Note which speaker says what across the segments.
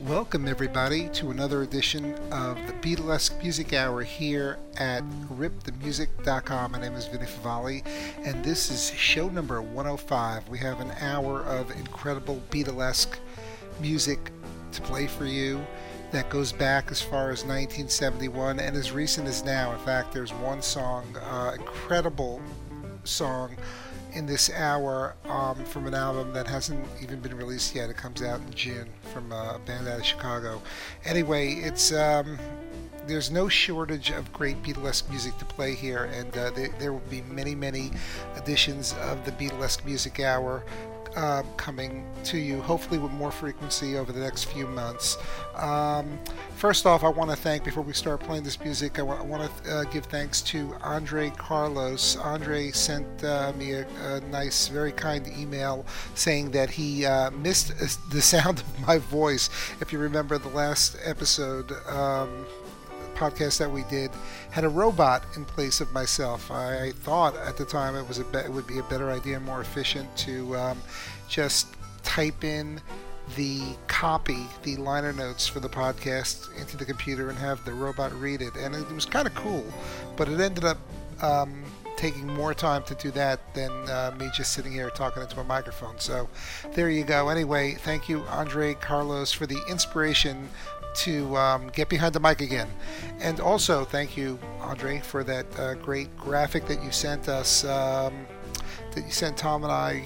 Speaker 1: Welcome, everybody, to another edition of the Beatlesque Music Hour here at ripthemusic.com. My name is Vinny Favale, and this is show number 105. We have an hour of incredible Beatlesque music to play for you that goes back as far as 1971 and as recent as now. In fact, there's one song, uh, incredible song in this hour um, from an album that hasn't even been released yet. It comes out in June from a band out of Chicago. Anyway, it's um, there's no shortage of great Beatlesque music to play here, and uh, there, there, will be many, many editions of the Beatlesque Music Hour uh, coming to you, hopefully with more frequency over the next few months. Um, first off, I want to thank, before we start playing this music, I, w- I want to uh, give thanks to Andre Carlos. Andre sent uh, me a, a, nice, very kind email saying that he uh, missed the sound of my voice. If you remember the last episode, um, podcast that we did had a robot in place of myself. I thought at the time it was a be- it would be a better idea, more efficient to um, just type in the copy, the liner notes for the podcast into the computer and have the robot read it. And it was kind of cool, but it ended up um, taking more time to do that than uh, me just sitting here talking into a microphone. So there you go. Anyway, thank you, Andre Carlos, for the inspiration to um, get behind the mic again. And also, thank you, Andre, for that uh, great graphic that you sent us, um, that you sent Tom and I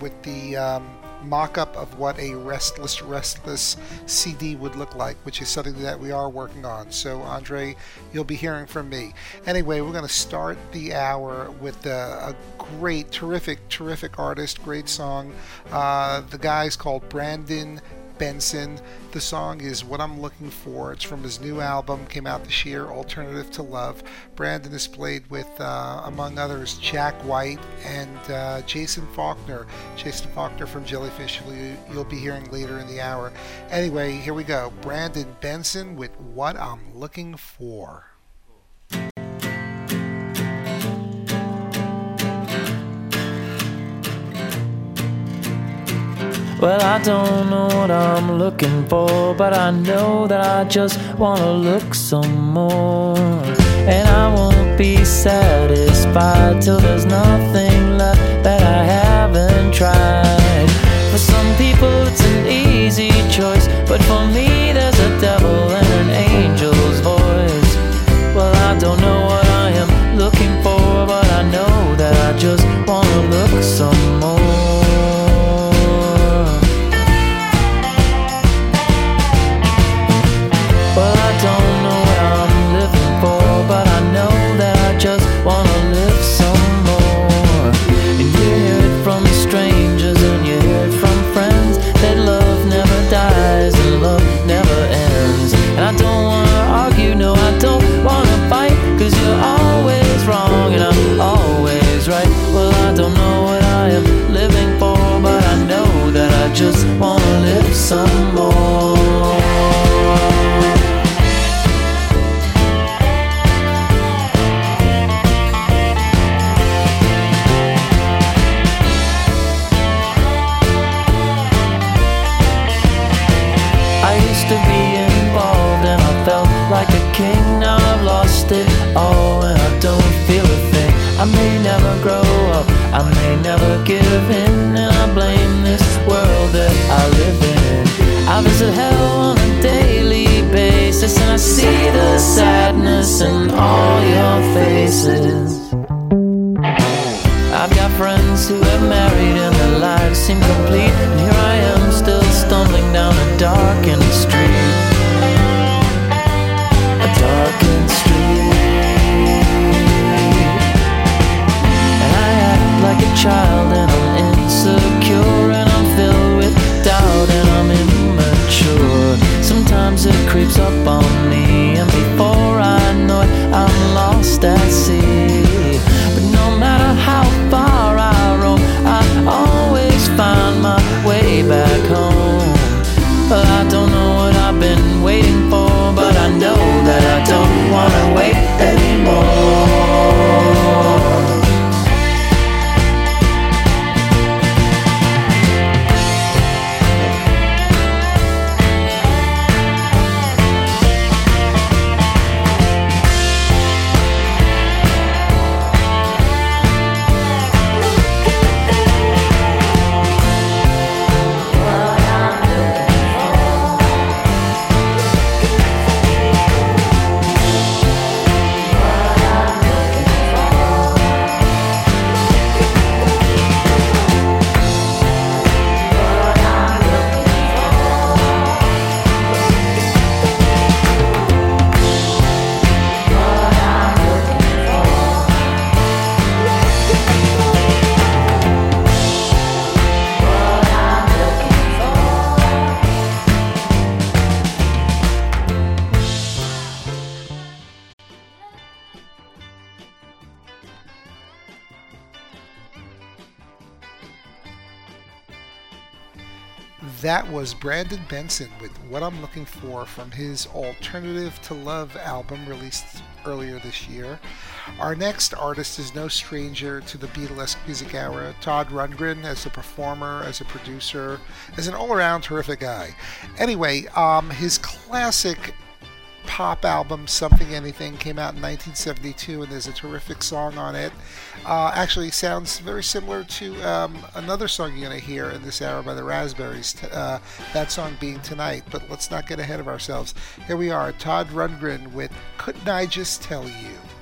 Speaker 1: with the um, mock up of what a Restless Restless CD would look like, which is something that we are working on. So, Andre, you'll be hearing from me. Anyway, we're going to start the hour with a, a great, terrific, terrific artist, great song. Uh, the guy's called Brendan Benson. The song is What I'm Looking For. It's from his new album, came out this year, Alternative to Love. Brendan is played with, uh, among others, Jack White and uh, Jason Falkner. Jason Falkner from Jellyfish, you'll be hearing later in the hour. Anyway, here we go. Brendan Benson with What I'm Looking For.
Speaker 2: Well, I don't know what I'm looking for, but I know that I just wanna look some more. And I won't be satisfied till there's nothing left that I haven't tried. For some people, it's an easy choice, but for me, there's a devil and an angel's voice. Well, I don't know I visit hell on a daily basis, and I see the sadness in all your faces. I've got friends who have married and their lives seem complete, and here I am still stumbling down a darkened street. A darkened street. And I act like a child, on me, Brendan Benson with What I'm Looking For from his Alternative to Love album released earlier this year. Our next artist is no stranger to the Beatlesque music era. Todd Rundgren, as a performer, as a producer, as an all around terrific guy. Anyway, um, his classic pop album Something Anything came out in 1972, and there's a terrific song on it. Uh, actually, sounds very similar to um, another song you're going to hear in this hour by the Raspberries. Uh, that song being Tonight, but let's not get ahead of ourselves. Here we are, Todd Rundgren with Couldn't I Just Tell You?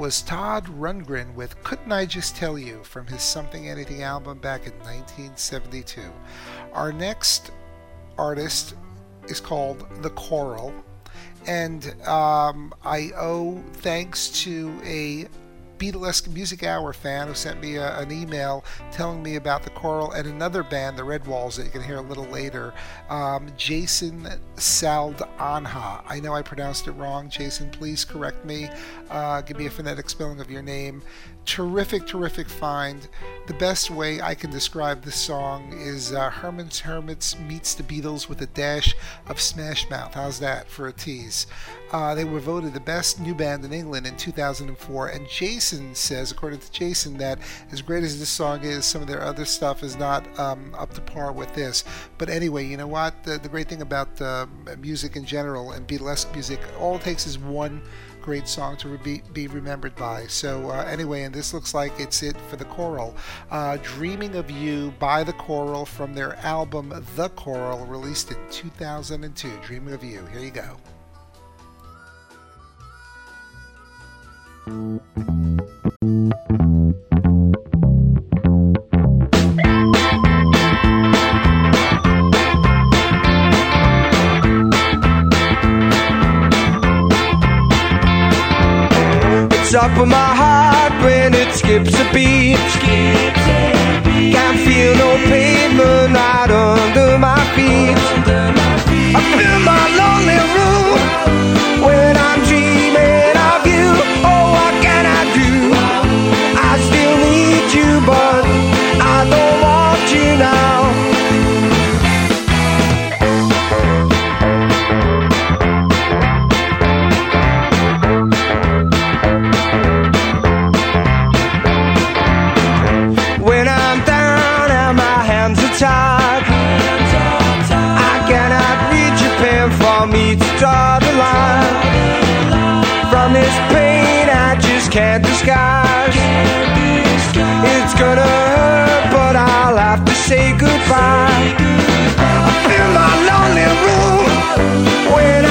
Speaker 2: Was Todd Rundgren with Couldn't I Just Tell You from his Something Anything album back in 1972. Our next artist is called The Coral, and um, I owe thanks to a
Speaker 1: Beatlesque Music Hour fan who sent me a, an email telling me about the Coral and another band, the Redwalls, that you can hear a little later. Um, Jason Saldanha. I know I pronounced it wrong. Jason, please correct me. Uh, give me a phonetic spelling of your name terrific, terrific find. The best way I can describe this song is uh, Herman's Hermits meets the Beatles with a dash of Smash Mouth. How's that for a tease? Uh, they were voted the best new band in England in 2004, and Jason says, according to Jason, that as great as this song is, some of their other stuff is not um, up to par with this. But anyway, you know what? The, the great thing about uh, music in general and Beatlesque music, all it takes is one great song to be, be remembered by. So, uh, anyway, and this looks like it's it for the Coral. Uh, Dreaming of You by the Coral from their album The Coral, released in 2002. Dreaming of You. Here you go.
Speaker 3: Top of my heart when it skips a beat.
Speaker 2: Skips a beat.
Speaker 3: Can't feel no pavement right under my feet.
Speaker 2: Under
Speaker 3: pen me to draw the line. From this pain I just can't disguise. It's gonna hurt, but I'll have to say goodbye. I feel my lonely room when I'm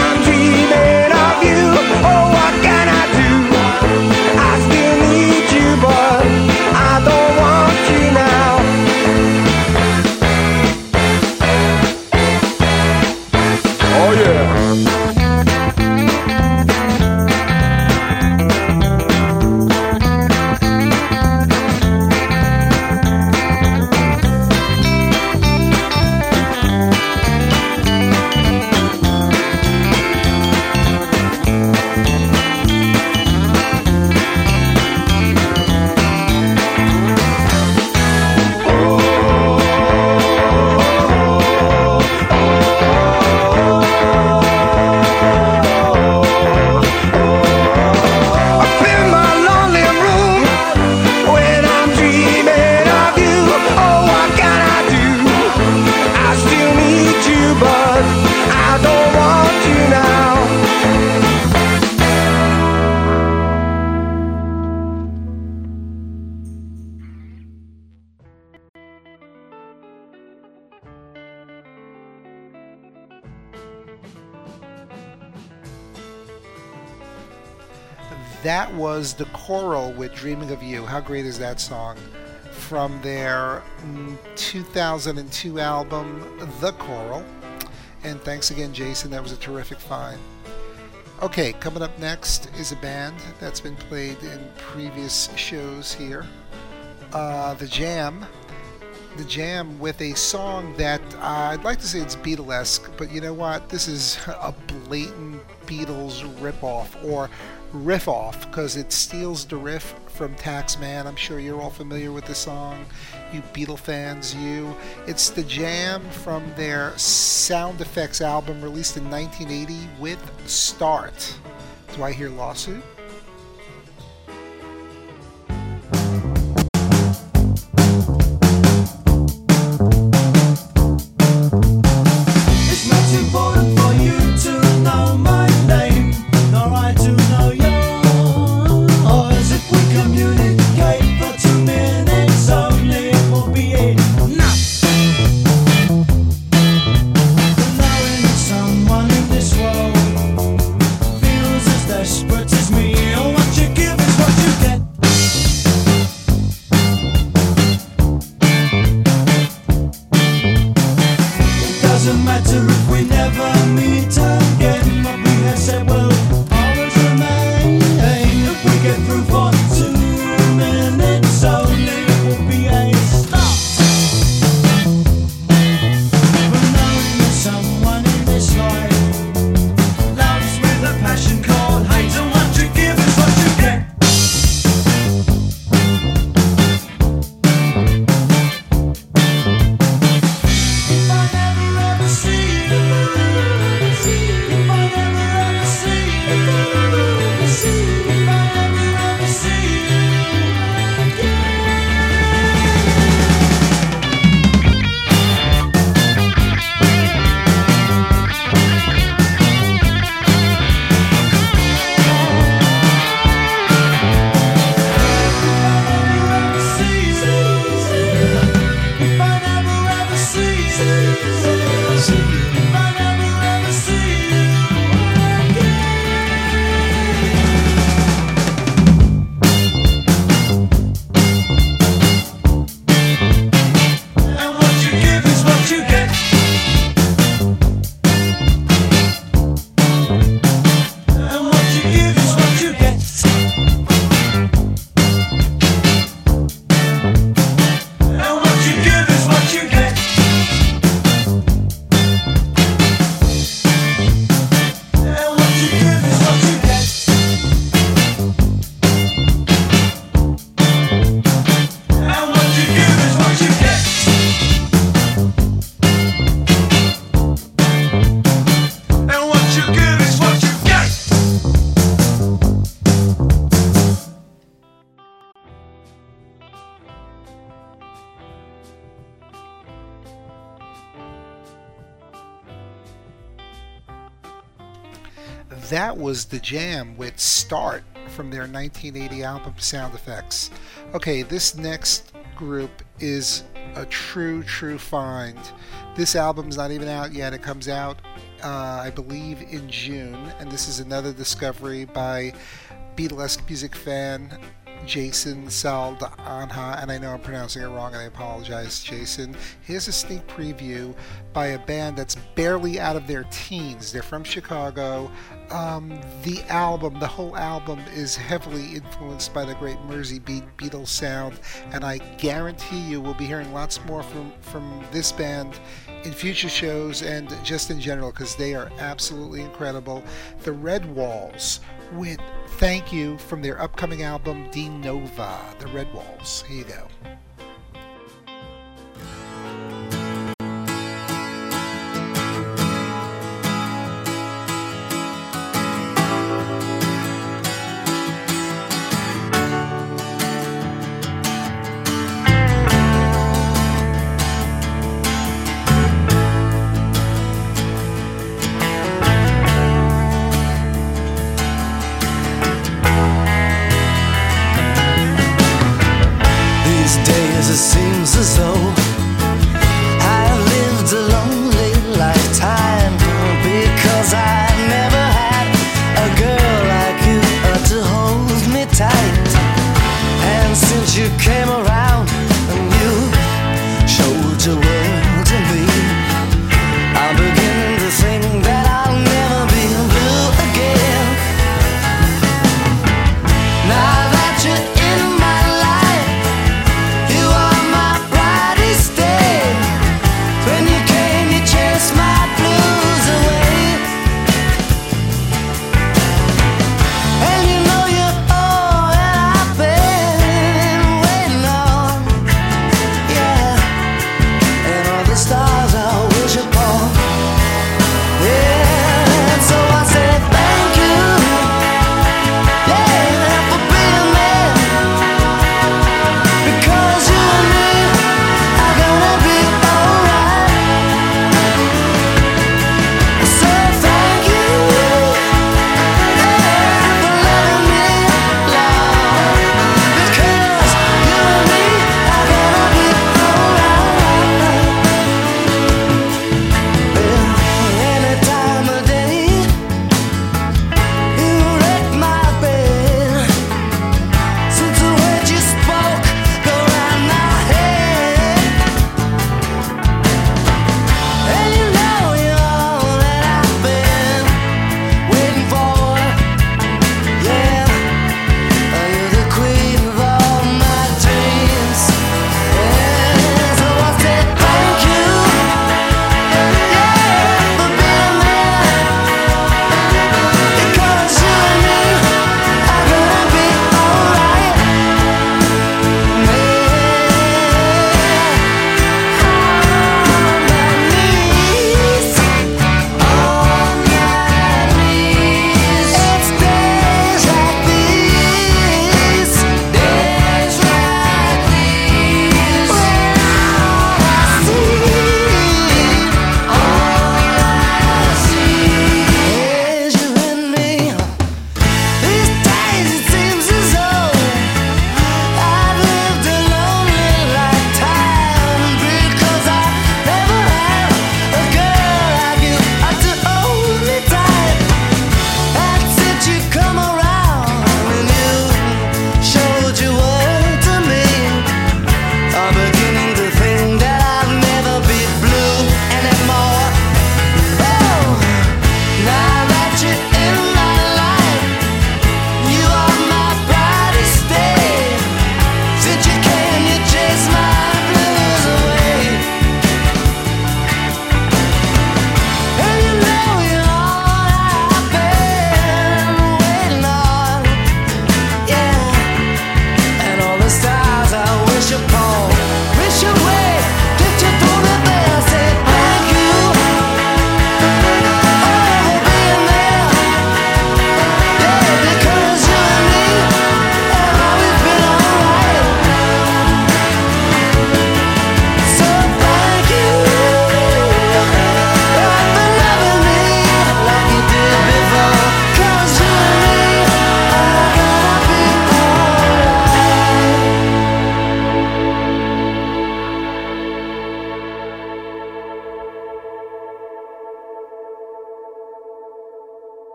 Speaker 1: was the Coral with Dreaming of You. How great is that song? From their mm, 2002 album, The Coral. And thanks again, Jason. That was a terrific find. Okay, coming up next is a band that's been played in previous shows here. Uh, the Jam. The Jam with a song that uh, I'd like to say it's Beatlesque, but you know what? This is a blatant Beatles ripoff or riff off because it steals the riff from Taxman. I'm sure you're all familiar with the song, you Beatle fans, you. It's the Jam from their Sound Effects album released in 1980 with Start. Do I hear lawsuit? That was The Jam with Start from their 1980 album Sound Effects. Okay, this next group is a true, true find. This album's not even out yet. It comes out, uh, I believe, in June, and this is another discovery by Beatlesque music fan Jason Saldanha, and I know I'm pronouncing it wrong, and I apologize, Jason. Here's a sneak preview by a band that's barely out of their teens. They're from Chicago. Um, the album, the whole album, is heavily influenced by the great Mersey Beat Beatles sound, and I guarantee you we'll be hearing lots more from from this band in future shows and just in general because they are absolutely incredible. The Red Walls with Thank You from their upcoming album De Nova, The Redwalls. Here you go.
Speaker 4: It seems as though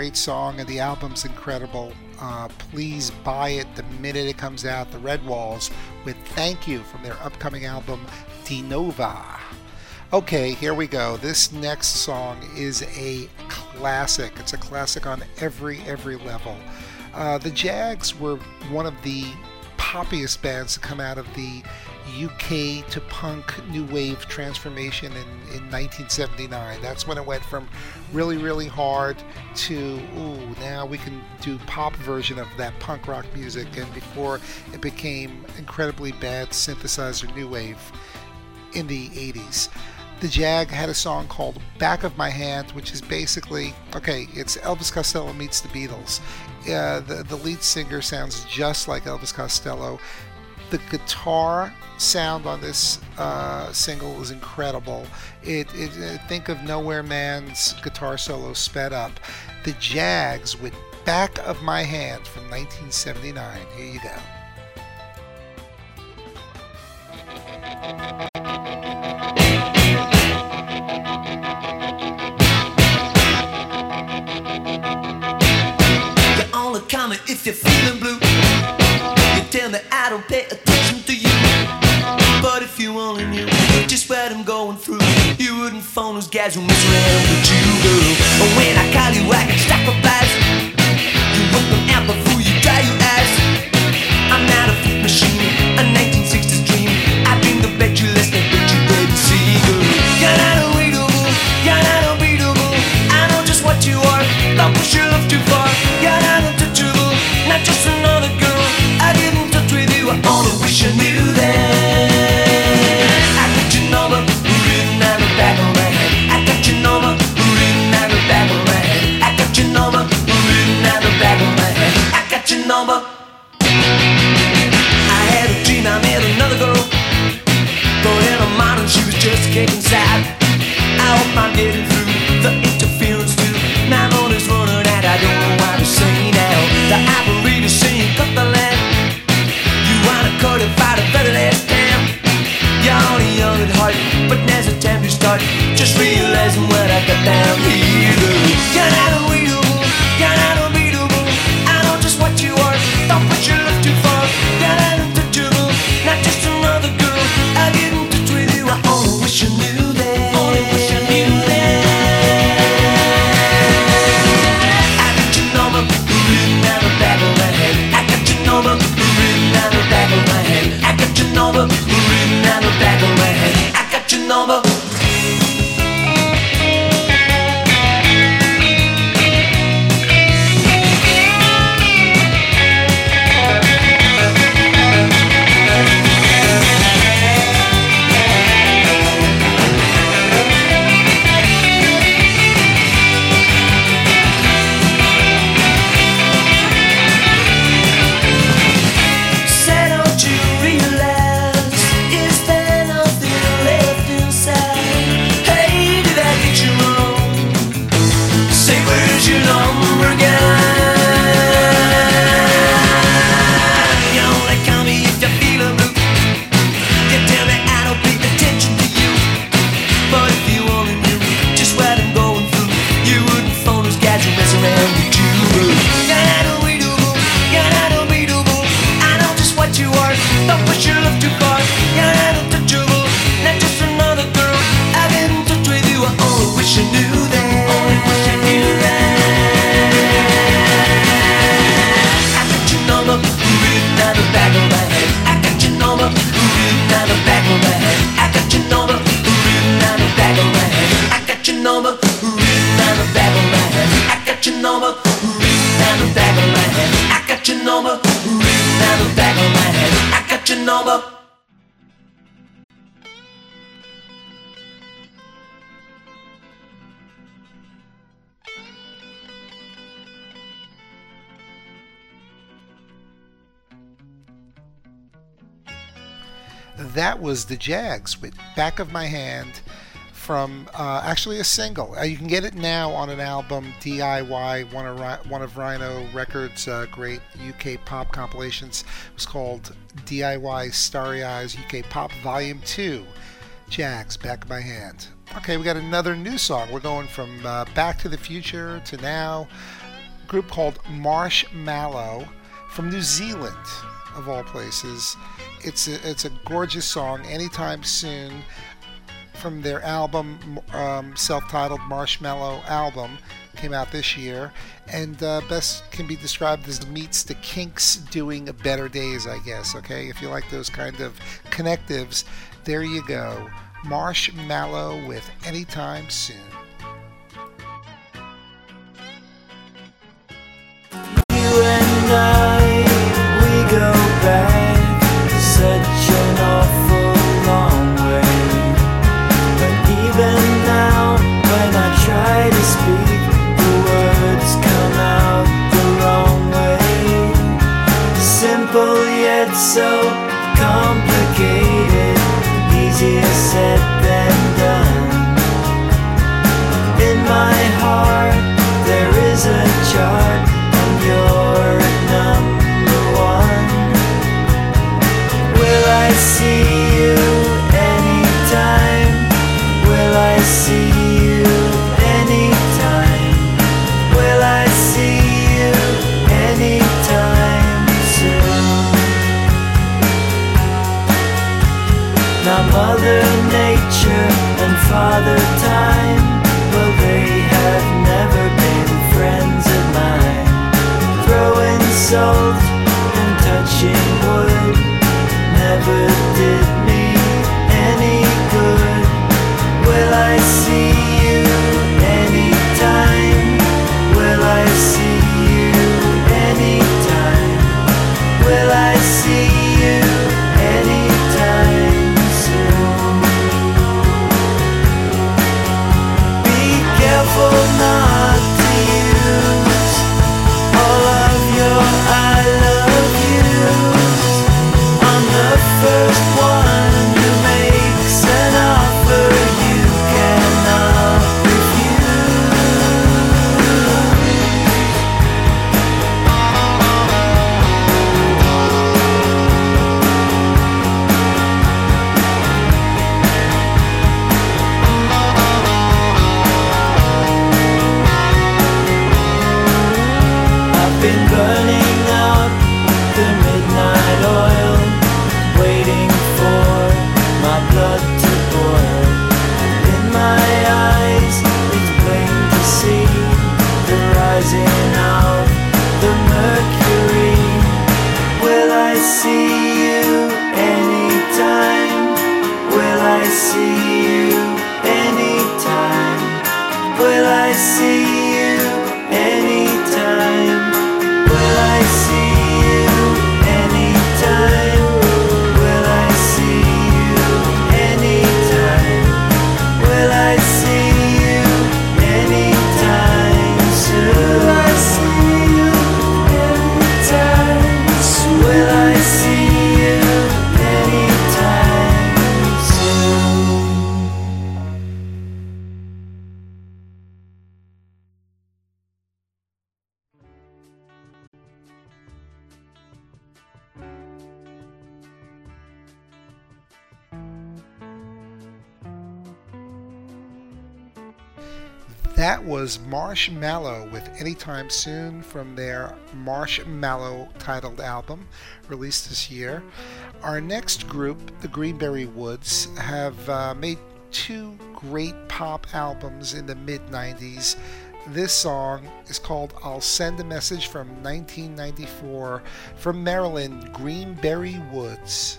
Speaker 1: great song, and the album's incredible. Uh, please buy it the minute it comes out. The Redwalls with Thank You from their upcoming album, De Nova. Okay, here we go. This next song is a classic. It's a classic on every every level. Uh, the Jags were one of the poppiest bands to come out of the UK to punk new wave transformation in, in 1979. That's when it went from really, really hard to, ooh, now we can do pop version of that punk rock music. And before it became incredibly bad synthesizer new wave in the 80s. The Jag had a song called Back of My Hand, which is basically okay, it's Elvis Costello meets the Beatles. Uh, the, the lead singer sounds just like Elvis Costello. The guitar sound on this uh, single is incredible. It, it, it, think of Nowhere Man's guitar solo sped up. The Jags with Back of My Hand from 1979. Here you go.
Speaker 5: comment if you're feeling blue. You tell me I don't pay attention. But if you just what I'm going through, you wouldn't phone those guys who mess around with you, girl. But when I call you, I can sacrifice. You whip them out before you dry your eyes. I'm not a freak machine, a 1960s dream. I dream the bet you than bet you didn't see, girl. You're not unreadable, number. I had a dream I met another girl. But in a modern, she was just a inside. I hope I'm getting through the number. That
Speaker 1: was the Jags with Back of My Hand from uh, actually a single. Uh, you can get it now on an album, DIY, one of, one of Rhino Records' uh, great UK pop compilations. It was called DIY Starry Eyes UK Pop Volume 2. Jags Back of My Hand. Okay, we got another new song. We're going from uh, Back to the Future to now. A group called Marshmallow from New Zealand, of all places. It's a, it's a gorgeous song. Anytime soon from their album, um, self-titled Marshmallow album, came out this year, and uh, best can be described as meets the Kinks doing Better Days, I guess. Okay, if you like those kind of connectives, there you go. Marshmallow with Anytime Soon.
Speaker 2: You and I.
Speaker 1: That was Marshmallow with Anytime Soon from their Marshmallow titled album released this year. Our next group, the Greenberry Woods, have uh, made two great pop albums in the mid 90s. This song is called I'll Send a Message from 1994 from Maryland, Greenberry Woods.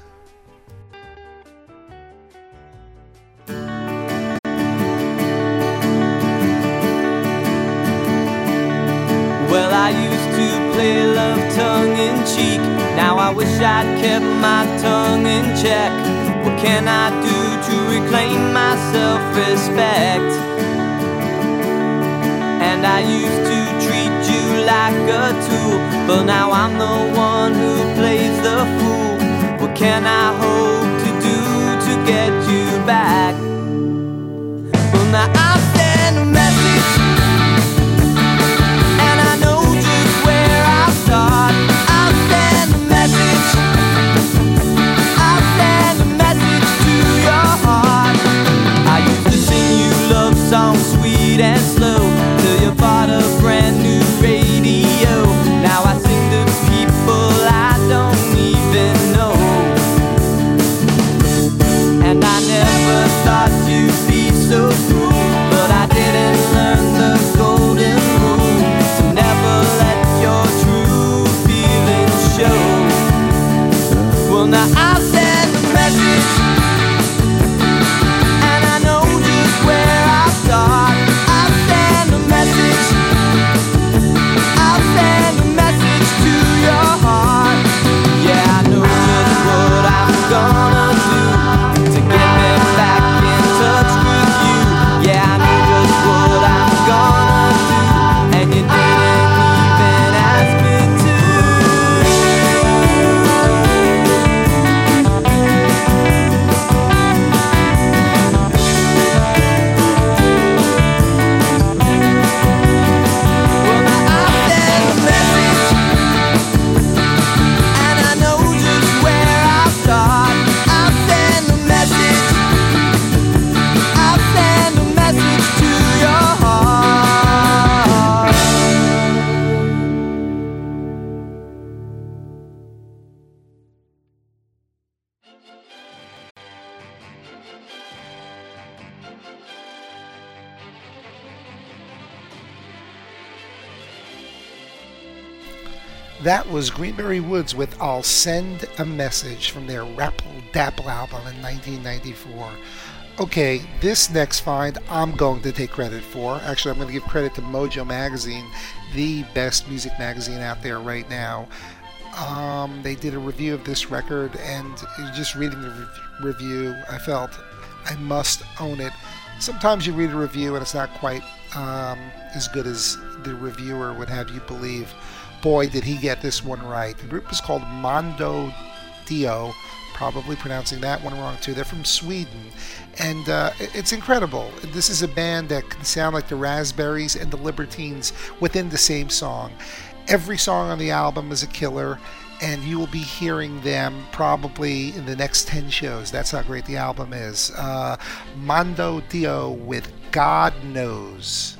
Speaker 2: But now I'm the one who plays the fool. What can I hope?
Speaker 1: Was Greenberry Woods with I'll Send a Message from their Rapple Dapple album in 1994. Okay, this next find I'm going to take credit for. Actually, I'm going to give credit to Mojo Magazine, the best music magazine out there right now. Um, they did a review of this record, and just reading the re- review, I felt I must own it. Sometimes you read a review and it's not quite um, as good as the reviewer would have you believe. Boy, did he get this one right. The group is called Mando Diao, probably pronouncing that one wrong too. They're from Sweden, and uh, it's incredible. This is a band that can sound like the Raspberries and the Libertines within the same song. Every song on the album is a killer, and you will be hearing them probably in the next 10 shows. That's how great the album is. Uh, Mando Diao with God Knows.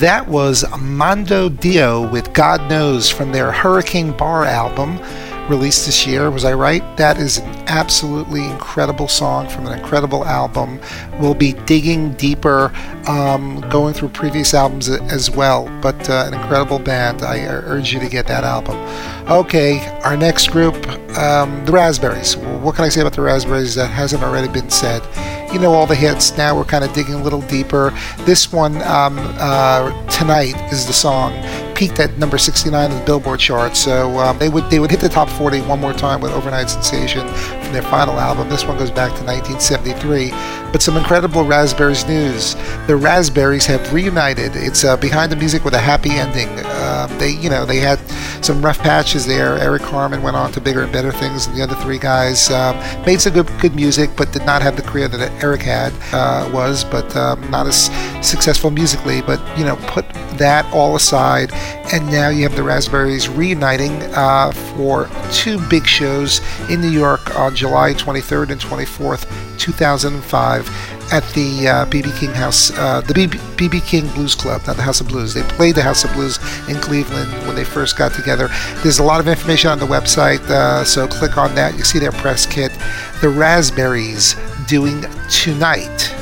Speaker 1: That was Mando Diao with God Knows from their Hurricane Bar album released this year. Was I right? That is an absolutely incredible song from an incredible album. We'll be digging deeper, um, going through previous albums as well, but uh, an incredible band. I urge you to get that album. Okay, our next group, um, the Raspberries. What can I say about the Raspberries that hasn't already been said? You know all the hits. Now we're kind of digging a little deeper. This one um, uh, tonight is the song peaked at number 69 in the Billboard chart. So um, they would they would hit the top 40 one more time with Overnight Sensation from their final album. This one goes back to 1973. But some incredible Raspberries news. The Raspberries have reunited. It's uh, behind the music with a happy ending. Uh, they you know they had some rough patches there. Eric Carmen went on to bigger and better things and the other three guys. Um, made some good good music, but did not have the career that Eric had uh, was, but um, not as successful musically. But you know put that all aside and now you have the Raspberries reuniting uh, for two big shows in New York on July 23rd and 24th, 2005, at the BB uh, King House, uh, the BB King Blues Club, not the House of Blues. They played the House of Blues in Cleveland when they first got together. There's a lot of information on the website, uh, so click on that. You see their press kit. The Raspberries doing tonight.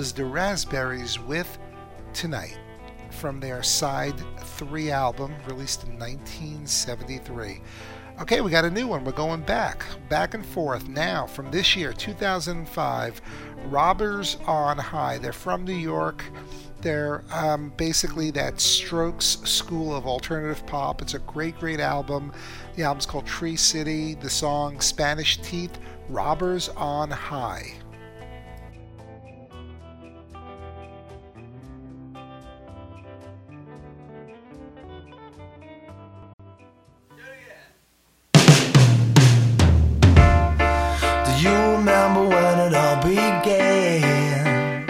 Speaker 1: Was the Raspberries with Tonight from their Side 3 album released in 1973. Okay, we got a new one. We're going back, back and forth. Now, from this year, 2005, Robbers on High. They're from New York. They're um, basically that Strokes school of alternative pop. It's a great, great album. The album's called Tree City. The song Spanish Teeth, Robbers on High.
Speaker 4: You remember when it all began?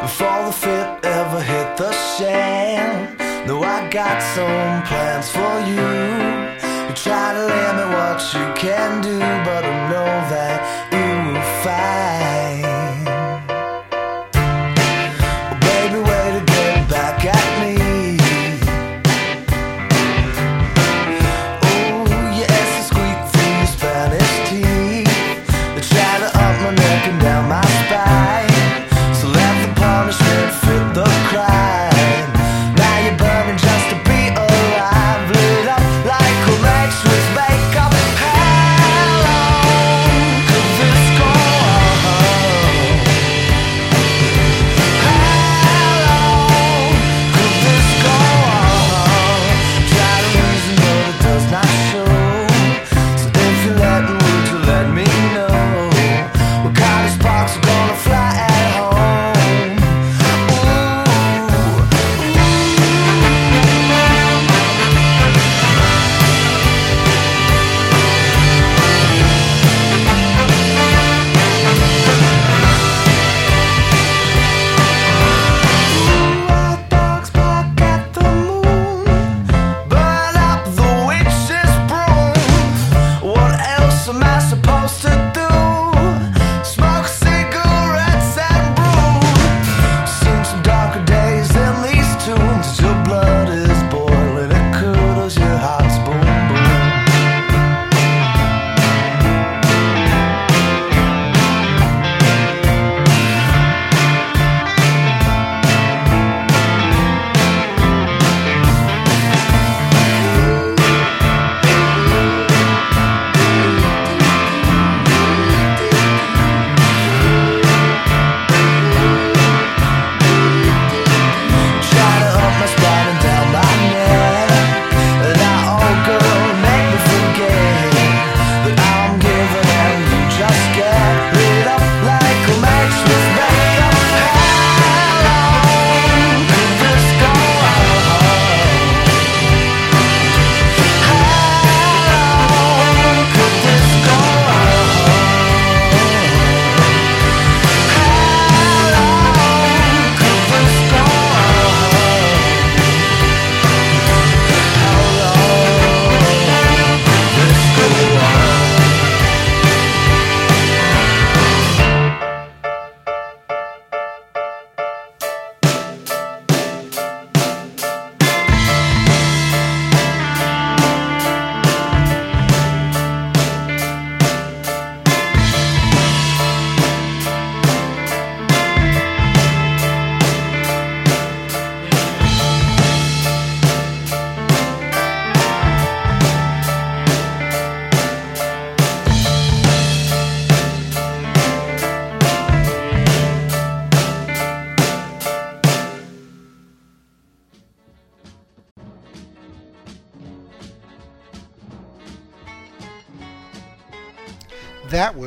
Speaker 4: Before the fit ever hit the sand. No, I got some plans for you. You try to limit what you can do,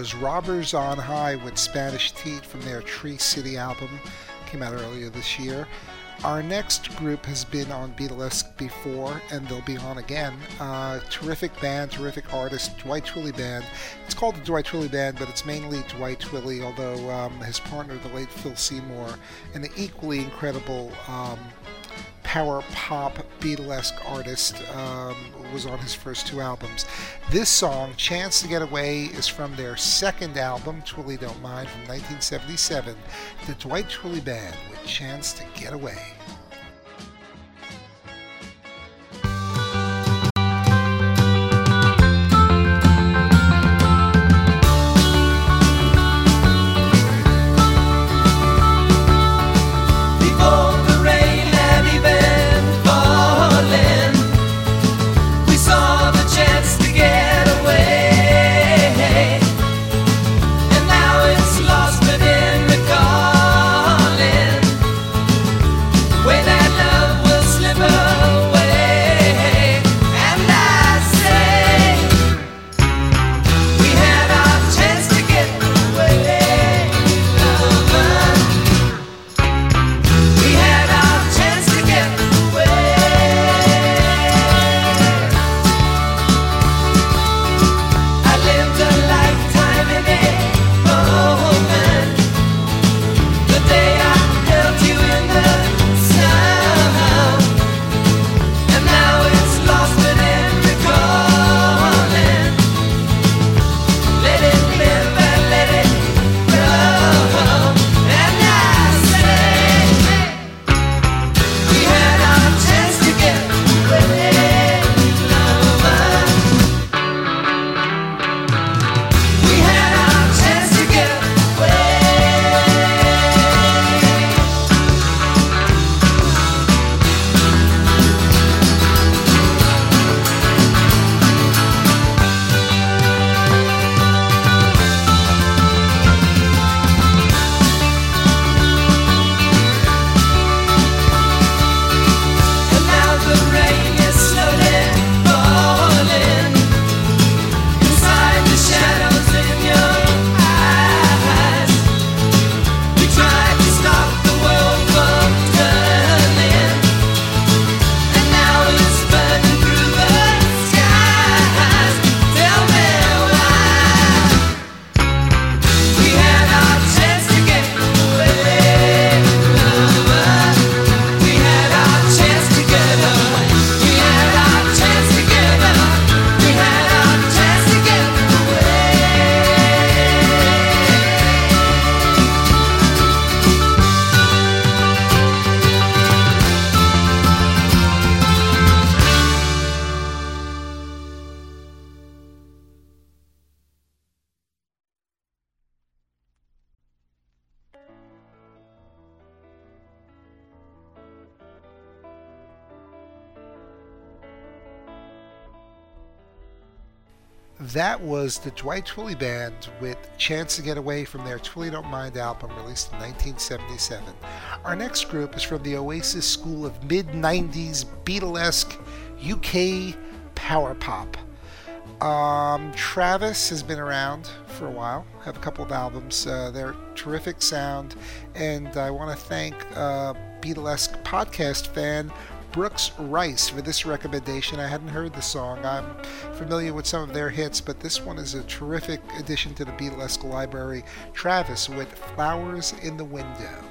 Speaker 1: was Robbers on High with Spanish Teeth from their Tree City album. Came out earlier this year. Our next group has been on Beatlesque before, and they'll be on again. Uh, terrific band, terrific artist, Dwight Twilley Band. It's called the Dwight Twilley Band, but it's mainly Dwight Twilley, although um, his partner, the late Phil Seymour, and the equally incredible um, power pop Beatlesque artist um, was on his first two albums. This song, Chance to Get Away, is from their second album, Twilley Don't Mind, from 1977. The Dwight Twilley Band with Chance to Get Away.
Speaker 2: was the Dwight Twilley Band with Chance to Get Away from their Twilley Don't Mind album released in 1977. Our next group is from the Oasis School of mid 90s Beatlesque UK power pop. Um, Travis has been around for a while, have a couple of albums. Uh, they're terrific sound, and I want to thank uh, Beatlesque podcast fan Brooks Rice for this recommendation. I hadn't heard the song. I'm familiar with some of their hits, but this one is a terrific addition to the Beatlesque library. Travis with Flowers in the Window.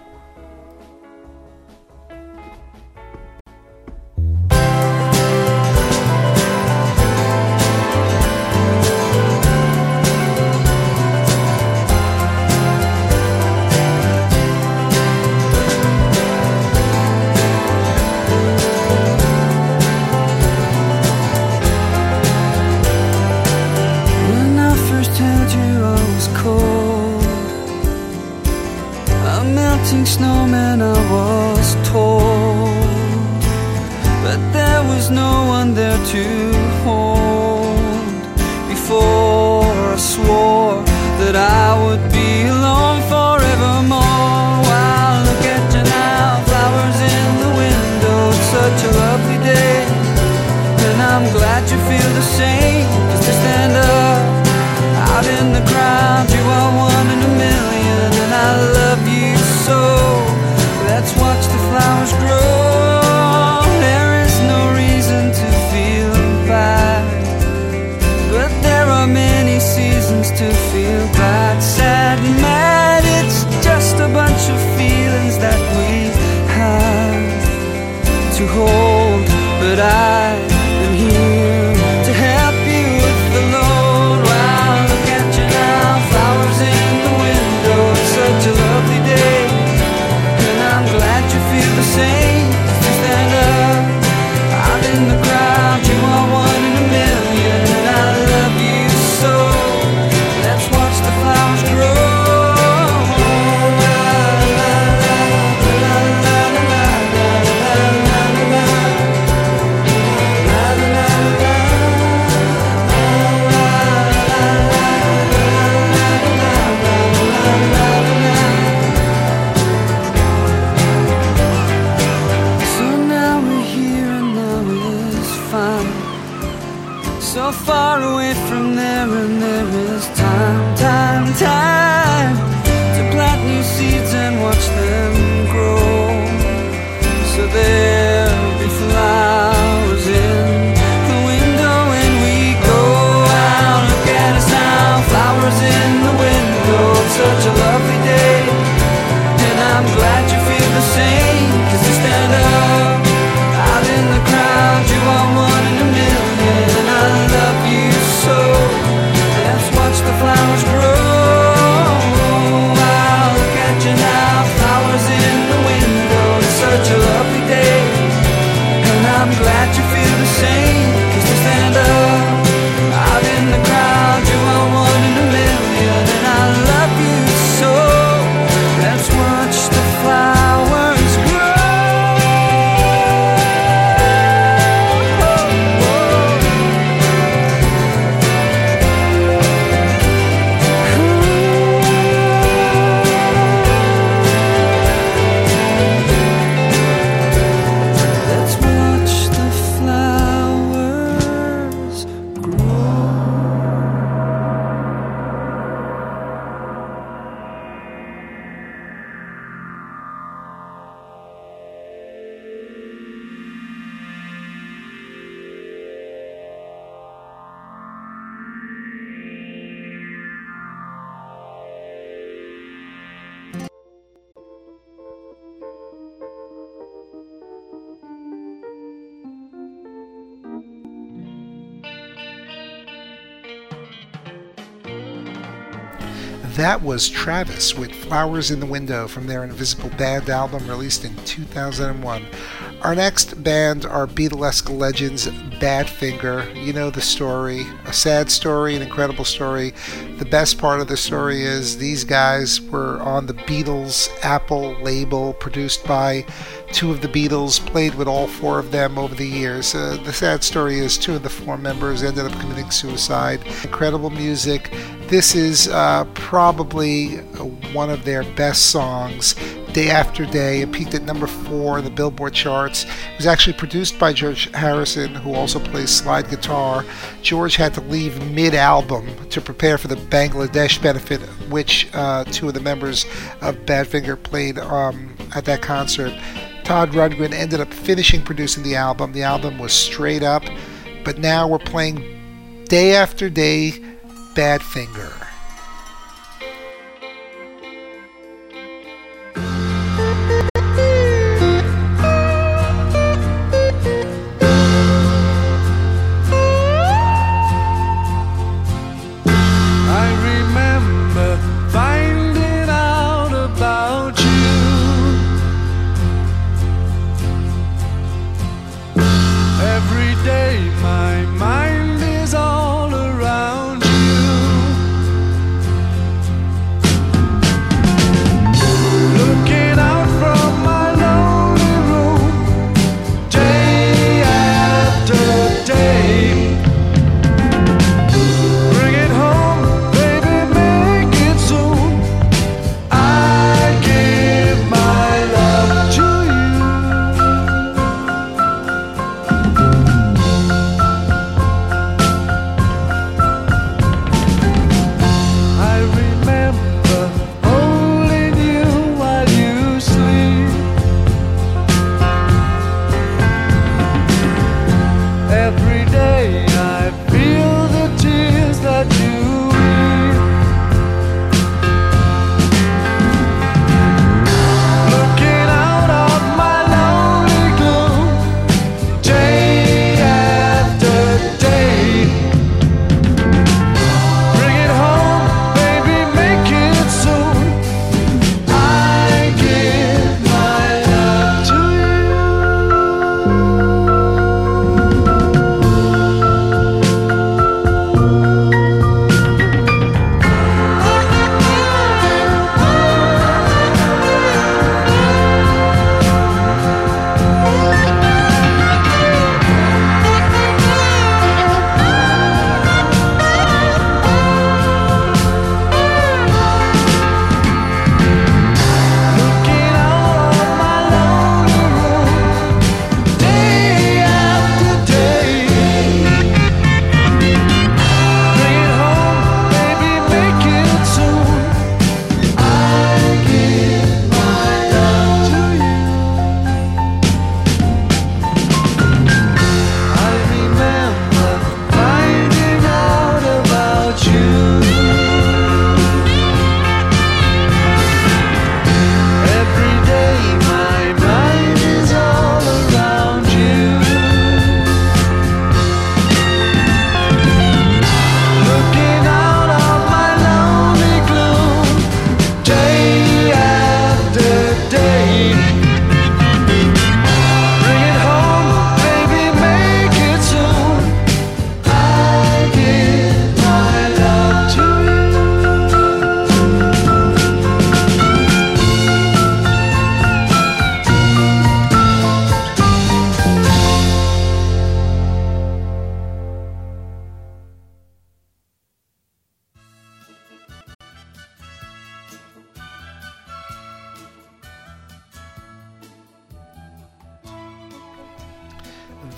Speaker 1: was
Speaker 2: Travis with Flowers in the Window from their Invisible Band album released in 2001.
Speaker 1: Our next band are Beatlesque legends Badfinger. You know the story. A sad story, an incredible story. The best part of the story is these guys were on the Beatles Apple label produced by two of the Beatles, played with all four of them over the years. Uh, the sad story is two of the four members ended up committing suicide. Incredible music, this is uh, probably one of their best songs day after day. It peaked at number four in the Billboard charts. It was actually produced by George Harrison, who also plays slide guitar. George had to leave mid album to prepare for the Bangladesh benefit, which uh, two of the members of Badfinger played um, at that concert. Todd Rundgren ended up finishing producing the album. The album was straight up, but now we're playing day after day Badfinger.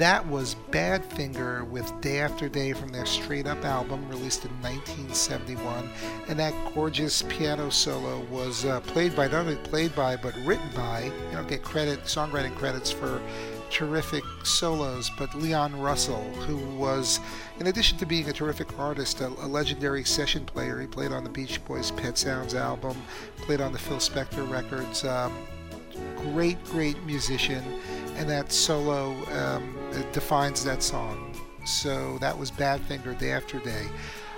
Speaker 1: That was Badfinger with Day After Day from their Straight Up album released in 1971. And that gorgeous piano solo was uh, played by, not only played by, but written by, you don't get credit, songwriting credits for terrific solos, but Leon Russell, who was, in addition to being a terrific artist, a, a, legendary session player. He played on the Beach Boys' Pet Sounds album, played on the Phil Spector records. Um, great, great musician, and that solo um, defines that song. So that was Badfinger Day After Day.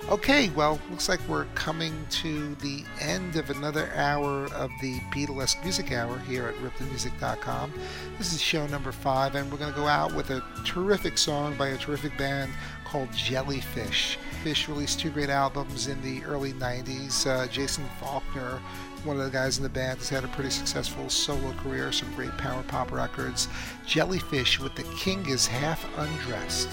Speaker 2: Okay, well, looks like we're coming to the end of another hour of the Beatlesque Music Hour here at ripthemusic.com. This is show number five, and we're going to go out with a terrific song by a terrific band called Jellyfish. Fish released two great albums in the early 90s. Uh, Jason Falkner, one of the guys in the band, has had a pretty successful solo career, some great power pop records. Jellyfish with The King is Half Undressed.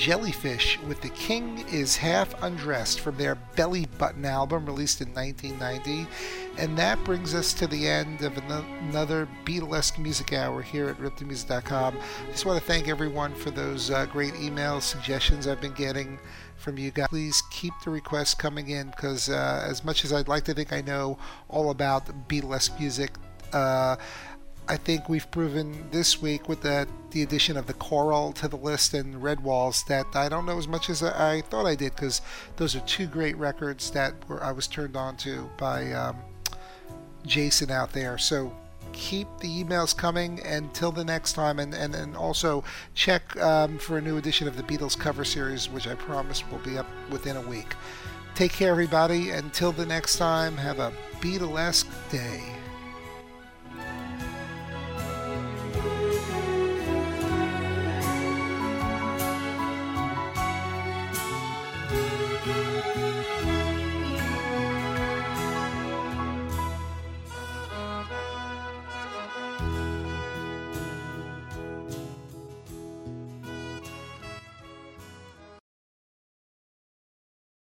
Speaker 2: Jellyfish with The King is Half Undressed from their Belly Button album released in 1990. And that brings us to the end of ano- another Beatlesque music hour here at ripthemusic.com. I just want to thank everyone for those uh, great emails, suggestions I've been getting from you guys. Please keep the requests coming in because uh, as much as I'd like to think I know all about Beatlesque music, uh,
Speaker 1: I think we've proven this week with the the addition of the Coral to the list and Redwalls that I don't know as much as I, thought I did because those are two great records that were I was turned on to by um, Jason out there. So keep the emails coming until the next time and, and, and also check um, for a new edition of the Beatles cover series which I promise will be up within a week. Take care everybody. Until the next time, have a Beatlesque day.